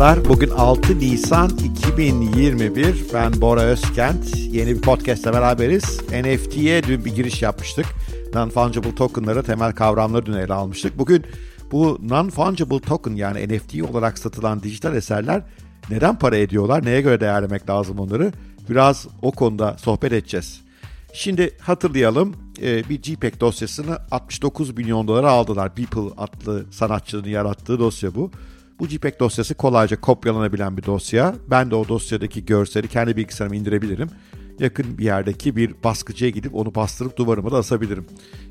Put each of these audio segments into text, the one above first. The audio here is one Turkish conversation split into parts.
Merhabalar. Bugün 6 Nisan 2021. Ben Bora Özkent. Yeni bir podcast'la beraberiz. NFT'ye dün bir giriş yapmıştık. Non-Fungible Token'ları temel kavramları dün ele almıştık. Bugün bu Non-Fungible Token yani NFT olarak satılan dijital eserler neden para ediyorlar? Neye göre değerlemek lazım onları? Biraz o konuda sohbet edeceğiz. Şimdi hatırlayalım e, bir JPEG dosyasını 69 milyon dolara aldılar. Beeple adlı sanatçının yarattığı dosya bu. Bu JPEG dosyası kolayca kopyalanabilen bir dosya. Ben de o dosyadaki görseli kendi bilgisayarıma indirebilirim. Yakın bir yerdeki bir baskıcıya gidip onu bastırıp duvarıma da asabilirim.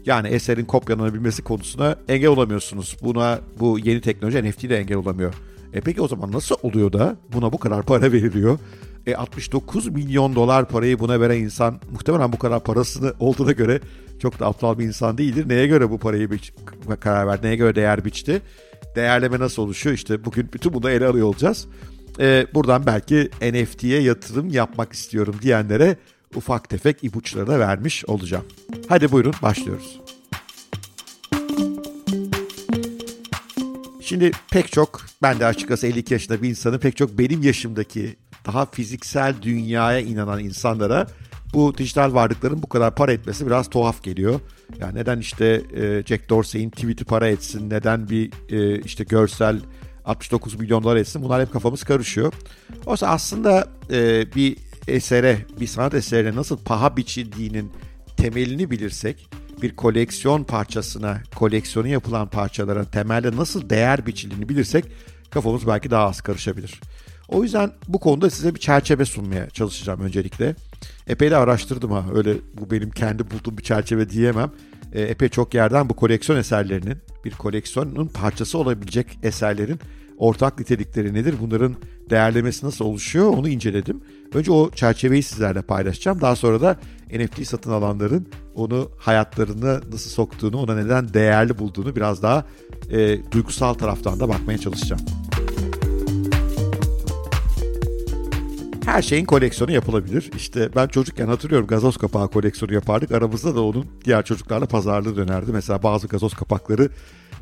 Yani eserin kopyalanabilmesi konusuna engel olamıyorsunuz. Buna bu yeni teknoloji NFT de engel olamıyor. E peki o zaman nasıl oluyor da buna bu kadar para veriliyor? E 69 milyon dolar parayı buna veren insan muhtemelen bu kadar parasını olduğuna göre çok da aptal bir insan değildir. Neye göre bu parayı biç, karar verdi, neye göre değer biçti? Değerleme nasıl oluşuyor? İşte bugün bütün bunu ele alıyor olacağız. Ee, buradan belki NFT'ye yatırım yapmak istiyorum diyenlere ufak tefek ipuçları da vermiş olacağım. Hadi buyurun başlıyoruz. Şimdi pek çok, ben de açıkçası 52 yaşında bir insanım, pek çok benim yaşımdaki daha fiziksel dünyaya inanan insanlara bu dijital varlıkların bu kadar para etmesi biraz tuhaf geliyor. Yani neden işte e, Jack Dorsey'in tweet'i para etsin, neden bir e, işte görsel 69 milyon dolar etsin bunlar hep kafamız karışıyor. Oysa aslında e, bir esere, bir sanat eserine nasıl paha biçildiğinin temelini bilirsek, bir koleksiyon parçasına, koleksiyonu yapılan parçaların temelde nasıl değer biçildiğini bilirsek kafamız belki daha az karışabilir. O yüzden bu konuda size bir çerçeve sunmaya çalışacağım öncelikle. Epey de araştırdım ha. Öyle bu benim kendi bulduğum bir çerçeve diyemem. E, epey çok yerden bu koleksiyon eserlerinin bir koleksiyonun parçası olabilecek eserlerin ortak nitelikleri nedir? Bunların değerlemesi nasıl oluşuyor? Onu inceledim. Önce o çerçeveyi sizlerle paylaşacağım. Daha sonra da NFT satın alanların onu hayatlarına nasıl soktuğunu, ona neden değerli bulduğunu biraz daha e, duygusal taraftan da bakmaya çalışacağım. Her şeyin koleksiyonu yapılabilir. İşte ben çocukken hatırlıyorum gazoz kapağı koleksiyonu yapardık. Aramızda da onun diğer çocuklarla pazarlığı dönerdi. Mesela bazı gazoz kapakları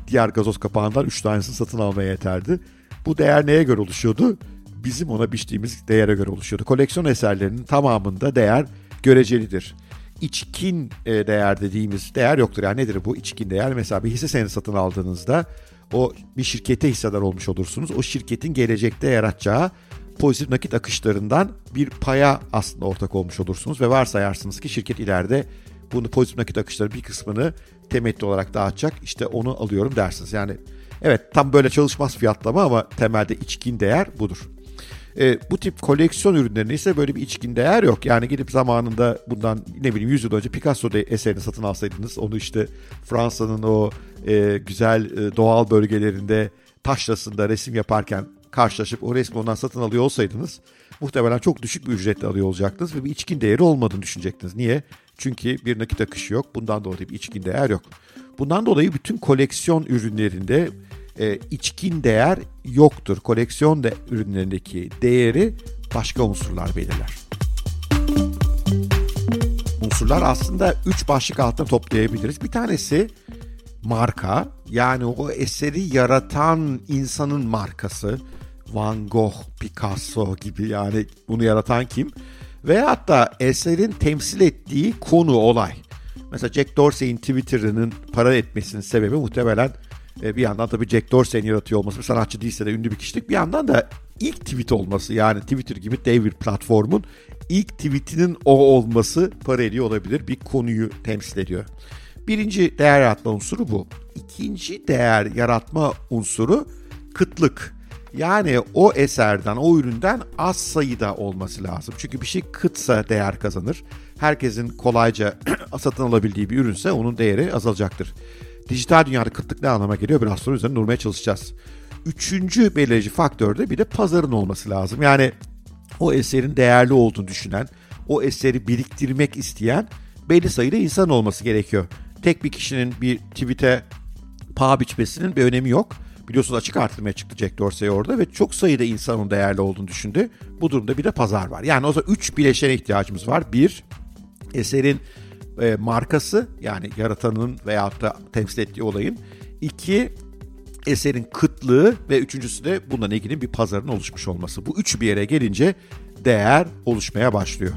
diğer gazoz kapağından 3 tanesini satın almaya yeterdi. Bu değer neye göre oluşuyordu? Bizim ona biçtiğimiz değere göre oluşuyordu. Koleksiyon eserlerinin tamamında değer görecelidir. İçkin e, değer dediğimiz değer yoktur. Yani nedir bu içkin değer? Mesela bir hisse senedi satın aldığınızda o bir şirkete hissedar olmuş olursunuz. O şirketin gelecekte yaratacağı pozitif nakit akışlarından bir paya aslında ortak olmuş olursunuz ve varsayarsınız ki şirket ileride bunu pozitif nakit akışları bir kısmını temettü olarak dağıtacak. İşte onu alıyorum dersiniz. Yani evet tam böyle çalışmaz fiyatlama ama temelde içkin değer budur. E, bu tip koleksiyon ürünlerinde ise böyle bir içkin değer yok. Yani gidip zamanında bundan ne bileyim 100 yıl önce Picasso eserini satın alsaydınız onu işte Fransa'nın o e, güzel e, doğal bölgelerinde taşlasında resim yaparken karşılaşıp o resmi ondan satın alıyor olsaydınız muhtemelen çok düşük bir ücretle alıyor olacaktınız ve bir içkin değeri olmadığını düşünecektiniz. Niye? Çünkü bir nakit akışı yok. Bundan dolayı bir içkin değer yok. Bundan dolayı bütün koleksiyon ürünlerinde e, içkin değer yoktur. Koleksiyon de ürünlerindeki değeri başka unsurlar belirler. Unsurlar aslında üç başlık altında toplayabiliriz. Bir tanesi marka yani o eseri yaratan insanın markası. Van Gogh, Picasso gibi yani bunu yaratan kim? Ve hatta eserin temsil ettiği konu, olay. Mesela Jack Dorsey'in Twitter'ının para etmesinin sebebi muhtemelen e, bir yandan tabii Jack Dorsey'in yaratıyor olması, bir sanatçı değilse de ünlü bir kişilik. Bir yandan da ilk tweet olması yani Twitter gibi dev bir platformun ilk tweetinin o olması para ediyor olabilir. Bir konuyu temsil ediyor. Birinci değer yaratma unsuru bu. İkinci değer yaratma unsuru kıtlık. Yani o eserden, o üründen az sayıda olması lazım. Çünkü bir şey kıtsa değer kazanır. Herkesin kolayca satın alabildiği bir ürünse onun değeri azalacaktır. Dijital dünyada kıtlık ne anlama geliyor? Biraz sonra üzerine durmaya çalışacağız. Üçüncü belirleyici faktör de bir de pazarın olması lazım. Yani o eserin değerli olduğunu düşünen, o eseri biriktirmek isteyen belli sayıda insan olması gerekiyor. Tek bir kişinin bir tweet'e paha biçmesinin bir önemi yok. Biliyorsunuz açık artırmaya çıktı Jack Dorsey orada ve çok sayıda insanın değerli olduğunu düşündü. Bu durumda bir de pazar var. Yani o zaman üç bileşene ihtiyacımız var. Bir, eserin e, markası yani yaratanın veyahut da temsil ettiği olayın. İki, eserin kıtlığı ve üçüncüsü de bundan ilgili bir pazarın oluşmuş olması. Bu üç bir yere gelince değer oluşmaya başlıyor.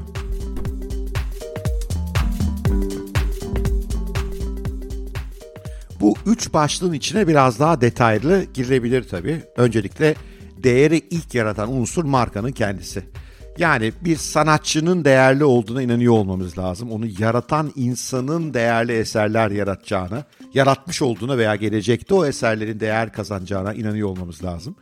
Bu üç başlığın içine biraz daha detaylı girilebilir tabii. Öncelikle değeri ilk yaratan unsur markanın kendisi. Yani bir sanatçının değerli olduğuna inanıyor olmamız lazım. Onu yaratan insanın değerli eserler yaratacağına, yaratmış olduğuna veya gelecekte o eserlerin değer kazanacağına inanıyor olmamız lazım.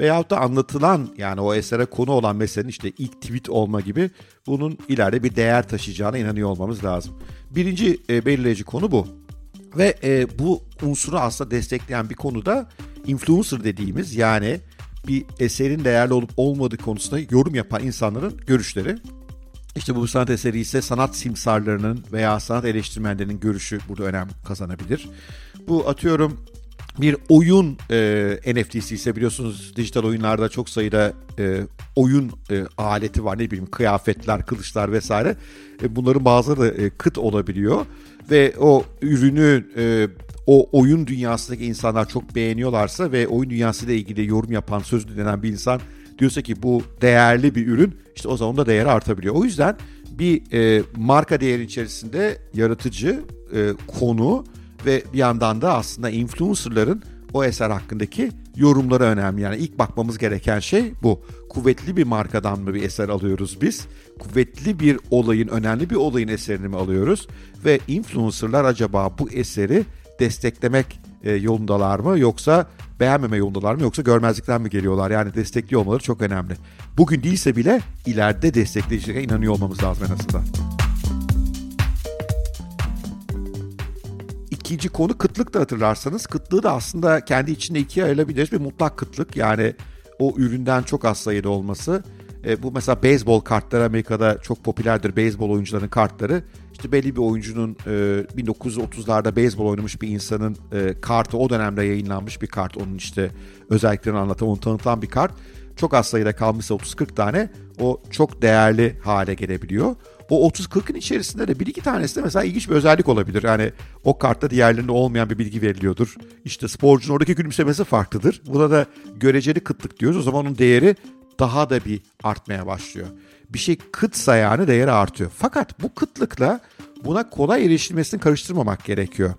Veyahut da anlatılan yani o esere konu olan meselenin işte ilk tweet olma gibi bunun ileride bir değer taşıyacağına inanıyor olmamız lazım. Birinci e, belirleyici konu bu. Ve e, bu unsuru aslında destekleyen bir konu da influencer dediğimiz yani bir eserin değerli olup olmadığı konusunda yorum yapan insanların görüşleri. İşte bu sanat eseri ise sanat simsarlarının veya sanat eleştirmenlerinin görüşü burada önem kazanabilir. Bu atıyorum bir oyun e, NFT'si ise biliyorsunuz dijital oyunlarda çok sayıda e, oyun e, aleti var ne bileyim kıyafetler, kılıçlar vesaire. E, bunların bazıları e, kıt olabiliyor ve o ürünü e, o oyun dünyasındaki insanlar çok beğeniyorlarsa ve oyun dünyasıyla ilgili yorum yapan, söz dinlenen bir insan diyorsa ki bu değerli bir ürün işte o zaman da değeri artabiliyor. O yüzden bir e, marka değeri içerisinde yaratıcı e, konu ve bir yandan da aslında influencerların o eser hakkındaki yorumları önemli. Yani ilk bakmamız gereken şey bu. Kuvvetli bir markadan mı bir eser alıyoruz biz? Kuvvetli bir olayın, önemli bir olayın eserini mi alıyoruz? Ve influencerlar acaba bu eseri desteklemek e, yolundalar mı yoksa beğenmeme yolundalar mı yoksa görmezlikten mi geliyorlar? Yani destekli olmaları çok önemli. Bugün değilse bile ileride destekleyeceğine inanıyor olmamız lazım en azından. İkinci konu kıtlık da hatırlarsanız. Kıtlığı da aslında kendi içinde ikiye ayrılabilir. Bir mutlak kıtlık yani o üründen çok az sayıda olması. E, bu mesela beyzbol kartları Amerika'da çok popülerdir. Beyzbol oyuncularının kartları. İşte belli bir oyuncunun e, 1930'larda beyzbol oynamış bir insanın e, kartı o dönemde yayınlanmış bir kart. Onun işte özelliklerini anlatan, onu tanıtılan bir kart. Çok az sayıda kalmışsa 30-40 tane o çok değerli hale gelebiliyor. O 30-40'ın içerisinde de bir iki tanesi de mesela ilginç bir özellik olabilir. Yani o kartta diğerlerinde olmayan bir bilgi veriliyordur. İşte sporcunun oradaki gülümsemesi farklıdır. Buna da göreceli kıtlık diyoruz. O zaman onun değeri daha da bir artmaya başlıyor. Bir şey kıtsa yani değeri artıyor. Fakat bu kıtlıkla buna kolay erişilmesini karıştırmamak gerekiyor.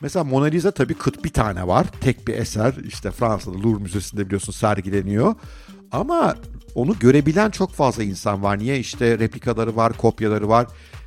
Mesela Mona Lisa tabii kıt bir tane var. Tek bir eser işte Fransa'da Louvre Müzesi'nde biliyorsun sergileniyor. Ama onu görebilen çok fazla insan var. Niye? işte replikaları var, kopyaları var.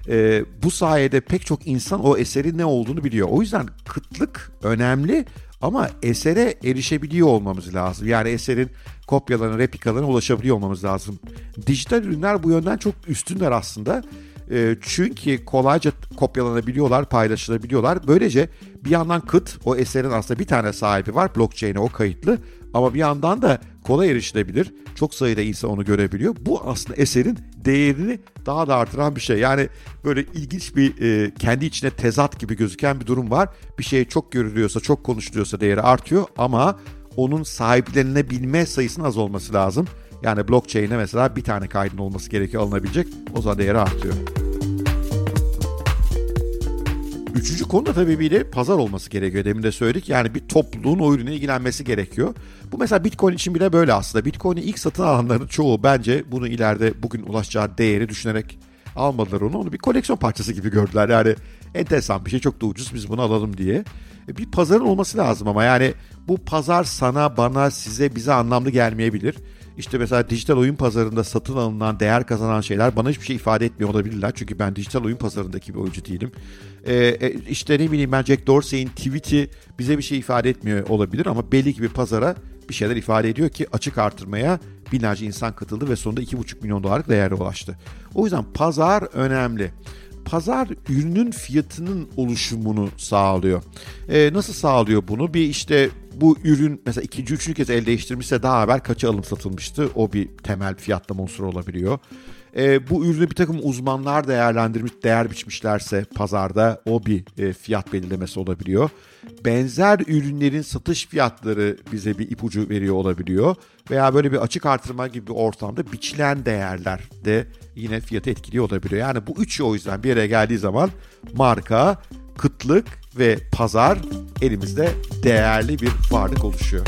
Ee, bu sayede pek çok insan o eserin ne olduğunu biliyor. O yüzden kıtlık önemli ama esere erişebiliyor olmamız lazım. Yani eserin kopyalarına, replikalarına ulaşabiliyor olmamız lazım. Dijital ürünler bu yönden çok üstünler aslında. E, çünkü kolayca kopyalanabiliyorlar, paylaşılabiliyorlar. Böylece bir yandan kıt, o eserin aslında bir tane sahibi var, blockchain'e o kayıtlı. Ama bir yandan da kolay erişilebilir. Çok sayıda insan onu görebiliyor. Bu aslında eserin değerini daha da artıran bir şey. Yani böyle ilginç bir e, kendi içine tezat gibi gözüken bir durum var. Bir şey çok görülüyorsa, çok konuşuluyorsa değeri artıyor ama onun sahiplenebilme sayısının az olması lazım. Yani blockchain'e mesela bir tane kaydın olması gerekiyor alınabilecek. O zaman değeri artıyor. Üçüncü konu da tabii bir de pazar olması gerekiyor. Demin de söyledik. Yani bir topluluğun o ürüne ilgilenmesi gerekiyor. Bu mesela Bitcoin için bile böyle aslında. Bitcoin'i ilk satın alanların çoğu bence bunu ileride bugün ulaşacağı değeri düşünerek almadılar onu. Onu bir koleksiyon parçası gibi gördüler. Yani enteresan bir şey çok da ucuz biz bunu alalım diye. Bir pazarın olması lazım ama yani bu pazar sana, bana, size, bize anlamlı gelmeyebilir. İşte mesela dijital oyun pazarında satın alınan, değer kazanan şeyler bana hiçbir şey ifade etmiyor olabilirler. Çünkü ben dijital oyun pazarındaki bir oyuncu değilim. Ee, işte ne bileyim ben Jack Dorsey'in tweet'i bize bir şey ifade etmiyor olabilir ama belli ki bir pazara bir şeyler ifade ediyor ki açık artırmaya binlerce insan katıldı ve sonunda 2,5 milyon dolarlık değere ulaştı. O yüzden pazar önemli pazar ürünün fiyatının oluşumunu sağlıyor. E, nasıl sağlıyor bunu? Bir işte bu ürün mesela ikinci, üçüncü kez el değiştirmişse daha evvel kaça alım satılmıştı? O bir temel fiyatlama unsuru olabiliyor. E, bu ürünü bir takım uzmanlar değerlendirmiş, değer biçmişlerse pazarda o bir e, fiyat belirlemesi olabiliyor. Benzer ürünlerin satış fiyatları bize bir ipucu veriyor olabiliyor. Veya böyle bir açık artırma gibi bir ortamda biçilen değerler de yine fiyatı etkiliyor olabiliyor. Yani bu üçü o yüzden bir yere geldiği zaman marka kıtlık ve pazar elimizde değerli bir varlık oluşuyor.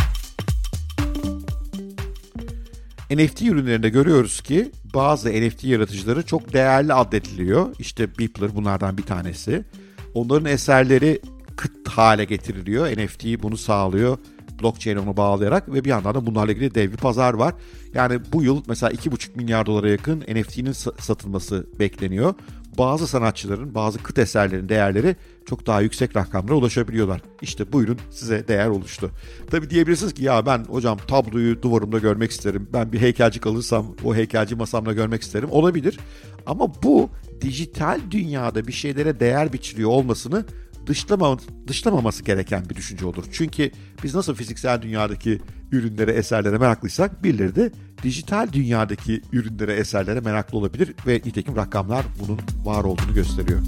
NFT ürünlerinde görüyoruz ki bazı NFT yaratıcıları çok değerli addediliyor. İşte Beepler bunlardan bir tanesi. Onların eserleri kıt hale getiriliyor. NFT bunu sağlıyor. Blockchain onu bağlayarak ve bir yandan da bunlarla ilgili dev bir pazar var. Yani bu yıl mesela 2,5 milyar dolara yakın NFT'nin satılması bekleniyor. Bazı sanatçıların, bazı kıt eserlerin değerleri çok daha yüksek rakamlara ulaşabiliyorlar. İşte buyurun size değer oluştu. Tabi diyebilirsiniz ki ya ben hocam tabloyu duvarımda görmek isterim. Ben bir heykelcik alırsam o heykelci masamda görmek isterim. Olabilir. Ama bu dijital dünyada bir şeylere değer biçiliyor olmasını dışlama, dışlamaması gereken bir düşünce olur. Çünkü biz nasıl fiziksel dünyadaki ürünlere, eserlere meraklıysak birileri de dijital dünyadaki ürünlere, eserlere meraklı olabilir ve nitekim rakamlar bunun var olduğunu gösteriyor.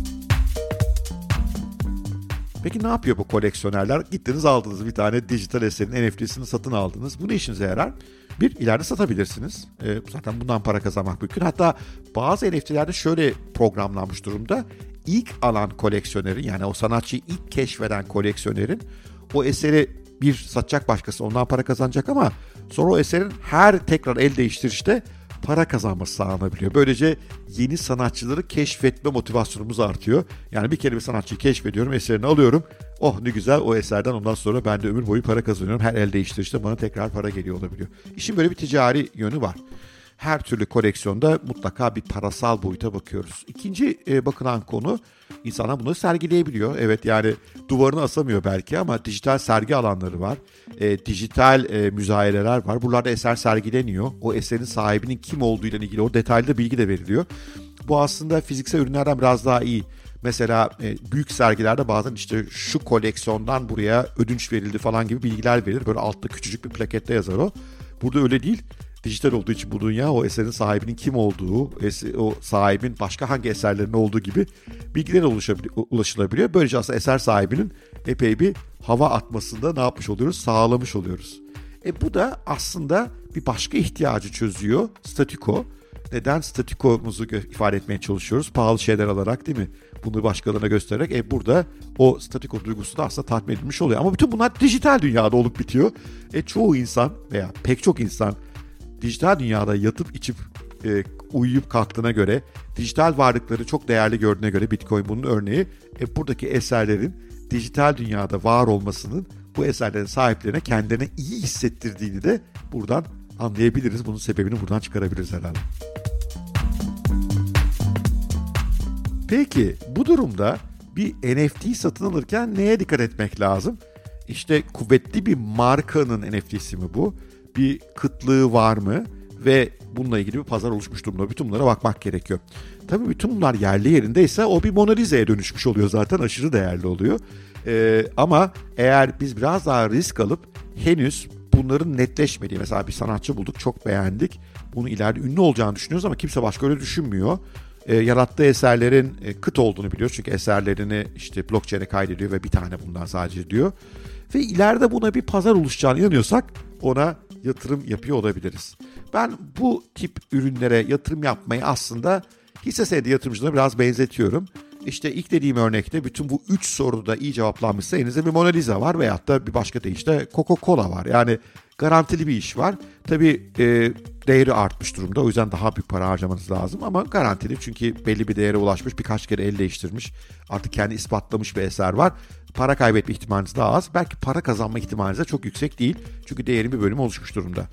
Peki ne yapıyor bu koleksiyonerler? Gittiniz aldınız bir tane dijital eserin NFT'sini satın aldınız. Bu ne işinize yarar? Bir, ileride satabilirsiniz. E, zaten bundan para kazanmak mümkün. Hatta bazı NFT'lerde şöyle programlanmış durumda. İlk alan koleksiyonerin yani o sanatçıyı ilk keşfeden koleksiyonerin o eseri bir satacak başkası ondan para kazanacak ama sonra o eserin her tekrar el değiştirişte para kazanması sağlanabiliyor. Böylece yeni sanatçıları keşfetme motivasyonumuz artıyor. Yani bir kere bir sanatçıyı keşfediyorum, eserini alıyorum. Oh ne güzel o eserden ondan sonra ben de ömür boyu para kazanıyorum. Her el değiştirişte bana tekrar para geliyor olabiliyor. İşin böyle bir ticari yönü var her türlü koleksiyonda mutlaka bir parasal boyuta bakıyoruz. İkinci e, bakılan konu insanlar bunu sergileyebiliyor. Evet yani duvarına asamıyor belki ama dijital sergi alanları var. E, dijital e, müzayereler var. Buralarda eser sergileniyor. O eserin sahibinin kim olduğu ile ilgili o detaylı bilgi de veriliyor. Bu aslında fiziksel ürünlerden biraz daha iyi. Mesela e, büyük sergilerde bazen işte şu koleksiyondan buraya ödünç verildi falan gibi bilgiler verir. Böyle altta küçücük bir plakette yazar o. Burada öyle değil dijital olduğu için bu dünya o eserin sahibinin kim olduğu, o sahibin başka hangi eserlerin olduğu gibi bilgiler ulaşılabiliyor. Böylece aslında eser sahibinin epey bir hava atmasında ne yapmış oluyoruz? Sağlamış oluyoruz. E bu da aslında bir başka ihtiyacı çözüyor. Statiko. Neden statikomuzu ifade etmeye çalışıyoruz? Pahalı şeyler alarak değil mi? Bunu başkalarına göstererek. E burada o statiko duygusu da aslında tatmin edilmiş oluyor. Ama bütün bunlar dijital dünyada olup bitiyor. E çoğu insan veya pek çok insan dijital dünyada yatıp içip e, uyuyup kalktığına göre, dijital varlıkları çok değerli gördüğüne göre Bitcoin bunun örneği. E, buradaki eserlerin dijital dünyada var olmasının bu eserlerin sahiplerine kendilerine iyi hissettirdiğini de buradan anlayabiliriz. Bunun sebebini buradan çıkarabiliriz herhalde. Peki bu durumda bir NFT satın alırken neye dikkat etmek lazım? İşte kuvvetli bir markanın NFT'si mi bu? Bir kıtlığı var mı ve bununla ilgili bir pazar oluşmuş durumda. Bütün bunlara bakmak gerekiyor. Tabii bütün bunlar yerli yerindeyse o bir Mona Lisa'ya dönüşmüş oluyor zaten aşırı değerli oluyor. Ee, ama eğer biz biraz daha risk alıp henüz bunların netleşmediği mesela bir sanatçı bulduk çok beğendik. Bunu ileride ünlü olacağını düşünüyoruz ama kimse başka öyle düşünmüyor. Ee, yarattığı eserlerin e, kıt olduğunu biliyor çünkü eserlerini işte blockchain'e kaydediyor ve bir tane bundan sadece diyor. Ve ileride buna bir pazar oluşacağını inanıyorsak ona yatırım yapıyor olabiliriz. Ben bu tip ürünlere yatırım yapmayı aslında hisse senedi yatırımcılarına biraz benzetiyorum. İşte ilk dediğim örnekte bütün bu üç soruda iyi cevaplanmışsa elinizde bir Mona Lisa var veyahut da bir başka deyişle Coca-Cola var. Yani garantili bir iş var. Tabii e, değeri artmış durumda. O yüzden daha büyük para harcamanız lazım ama garantili çünkü belli bir değere ulaşmış, birkaç kere el değiştirmiş. Artık kendi ispatlamış bir eser var. Para kaybetme ihtimaliniz daha az. Belki para kazanma ihtimaliniz de çok yüksek değil. Çünkü değerin bir bölümü oluşmuş durumda.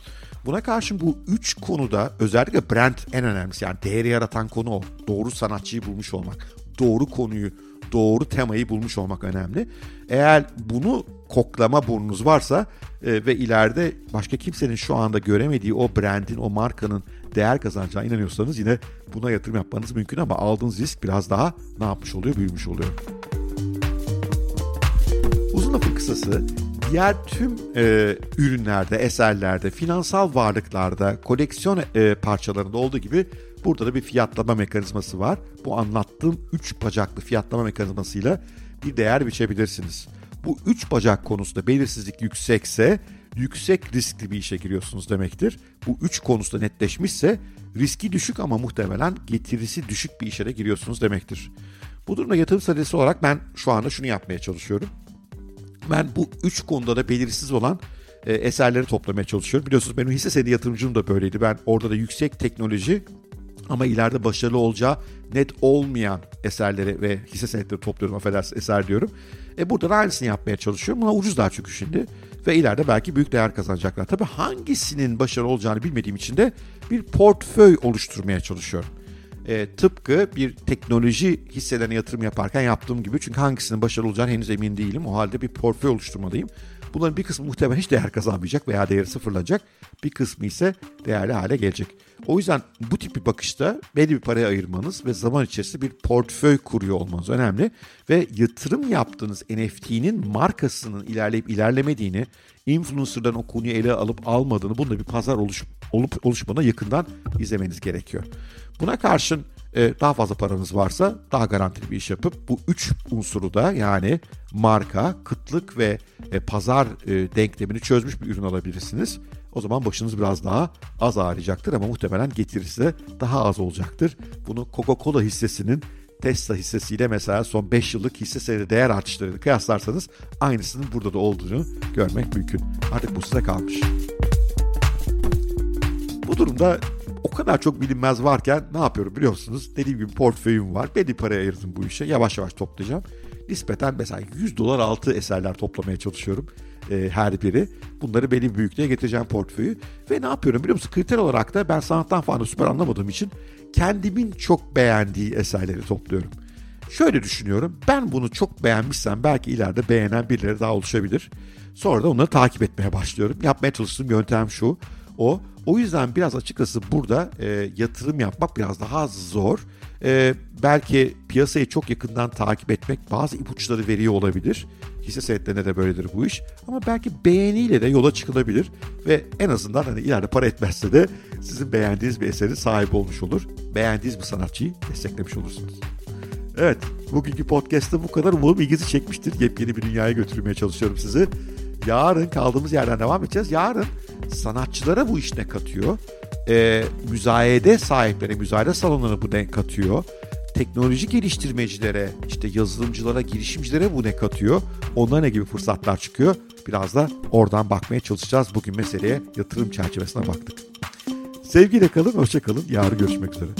Buna karşın bu üç konuda özellikle brand en önemlisi. Yani değeri yaratan konu o. Doğru sanatçıyı bulmuş olmak. Doğru konuyu, doğru temayı bulmuş olmak önemli. Eğer bunu koklama burnunuz varsa e, ve ileride başka kimsenin şu anda göremediği o brandin, o markanın değer kazanacağına inanıyorsanız yine buna yatırım yapmanız mümkün ama aldığınız risk biraz daha ne yapmış oluyor, büyümüş oluyor. Uzun lafın kısası diğer tüm e, ürünlerde, eserlerde, finansal varlıklarda, koleksiyon e, parçalarında olduğu gibi burada da bir fiyatlama mekanizması var. Bu anlattığım 3 bacaklı fiyatlama mekanizmasıyla bir değer biçebilirsiniz. Bu 3 bacak konusunda belirsizlik yüksekse yüksek riskli bir işe giriyorsunuz demektir. Bu 3 konusunda netleşmişse riski düşük ama muhtemelen getirisi düşük bir işe de giriyorsunuz demektir. Bu durumda yatırım stratejisi olarak ben şu anda şunu yapmaya çalışıyorum. Ben bu üç konuda da belirsiz olan e, eserleri toplamaya çalışıyorum. Biliyorsunuz benim hisse senedi yatırımcım da böyleydi. Ben orada da yüksek teknoloji ama ileride başarılı olacağı net olmayan eserleri ve hisse senetleri topluyorum affedersiniz eser diyorum. E burada da aynısını yapmaya çalışıyorum. Buna ucuz daha çünkü şimdi. Ve ileride belki büyük değer kazanacaklar. Tabii hangisinin başarılı olacağını bilmediğim için de bir portföy oluşturmaya çalışıyorum. E, tıpkı bir teknoloji hisselerine yatırım yaparken yaptığım gibi. Çünkü hangisinin başarılı olacağını henüz emin değilim. O halde bir portföy oluşturmalıyım. Bunların bir kısmı muhtemelen hiç değer kazanmayacak veya değeri sıfırlanacak. Bir kısmı ise değerli hale gelecek. O yüzden bu tip bir bakışta belli bir parayı ayırmanız ve zaman içerisinde bir portföy kuruyor olmanız önemli. Ve yatırım yaptığınız NFT'nin markasının ilerleyip ilerlemediğini, influencer'dan o konuyu ele alıp almadığını, bunda bir pazar oluş, olup oluşmana yakından izlemeniz gerekiyor. Buna karşın e, daha fazla paranız varsa daha garantili bir iş yapıp bu üç unsuru da yani marka, kıtlık ve e, pazar e, denklemini çözmüş bir ürün alabilirsiniz. O zaman başınız biraz daha az ağrıyacaktır ama muhtemelen getirisi de daha az olacaktır. Bunu Coca-Cola hissesinin Tesla hissesiyle mesela son 5 yıllık hisse senedi değer artışlarını kıyaslarsanız aynısının burada da olduğunu görmek mümkün. Artık bu size kalmış. Bu durumda o kadar çok bilinmez varken ne yapıyorum biliyor musunuz? Dediğim gibi portföyüm var. Belli paraya ayırdım bu işe. Yavaş yavaş toplayacağım. Nispeten mesela 100 dolar altı eserler toplamaya çalışıyorum e, her biri. Bunları belli bir büyüklüğe getireceğim portföyü. Ve ne yapıyorum biliyor musun? Kriter olarak da ben sanattan falan süper anlamadığım için kendimin çok beğendiği eserleri topluyorum. Şöyle düşünüyorum. Ben bunu çok beğenmişsem belki ileride beğenen birileri daha oluşabilir. Sonra da onları takip etmeye başlıyorum. Yapmaya çalıştığım yöntem şu. O. O yüzden biraz açıkçası burada e, yatırım yapmak biraz daha zor. E, belki piyasayı çok yakından takip etmek bazı ipuçları veriyor olabilir. Hisse senetlerinde de böyledir bu iş. Ama belki beğeniyle de yola çıkılabilir. Ve en azından hani ileride para etmezse de sizin beğendiğiniz bir eserin sahibi olmuş olur. Beğendiğiniz bir sanatçıyı desteklemiş olursunuz. Evet, bugünkü podcast'ta bu kadar. Umarım ilginizi çekmiştir. Yepyeni bir dünyaya götürmeye çalışıyorum sizi. Yarın kaldığımız yerden devam edeceğiz. Yarın sanatçılara bu iş ne katıyor? Ee, müzayede sahipleri, müzayede salonlarına bu ne katıyor? Teknoloji geliştirmecilere, işte yazılımcılara, girişimcilere bu ne katıyor? Onlara ne gibi fırsatlar çıkıyor? Biraz da oradan bakmaya çalışacağız. Bugün meseleye yatırım çerçevesine baktık. Sevgiyle kalın, hoşça kalın. Yarın görüşmek üzere.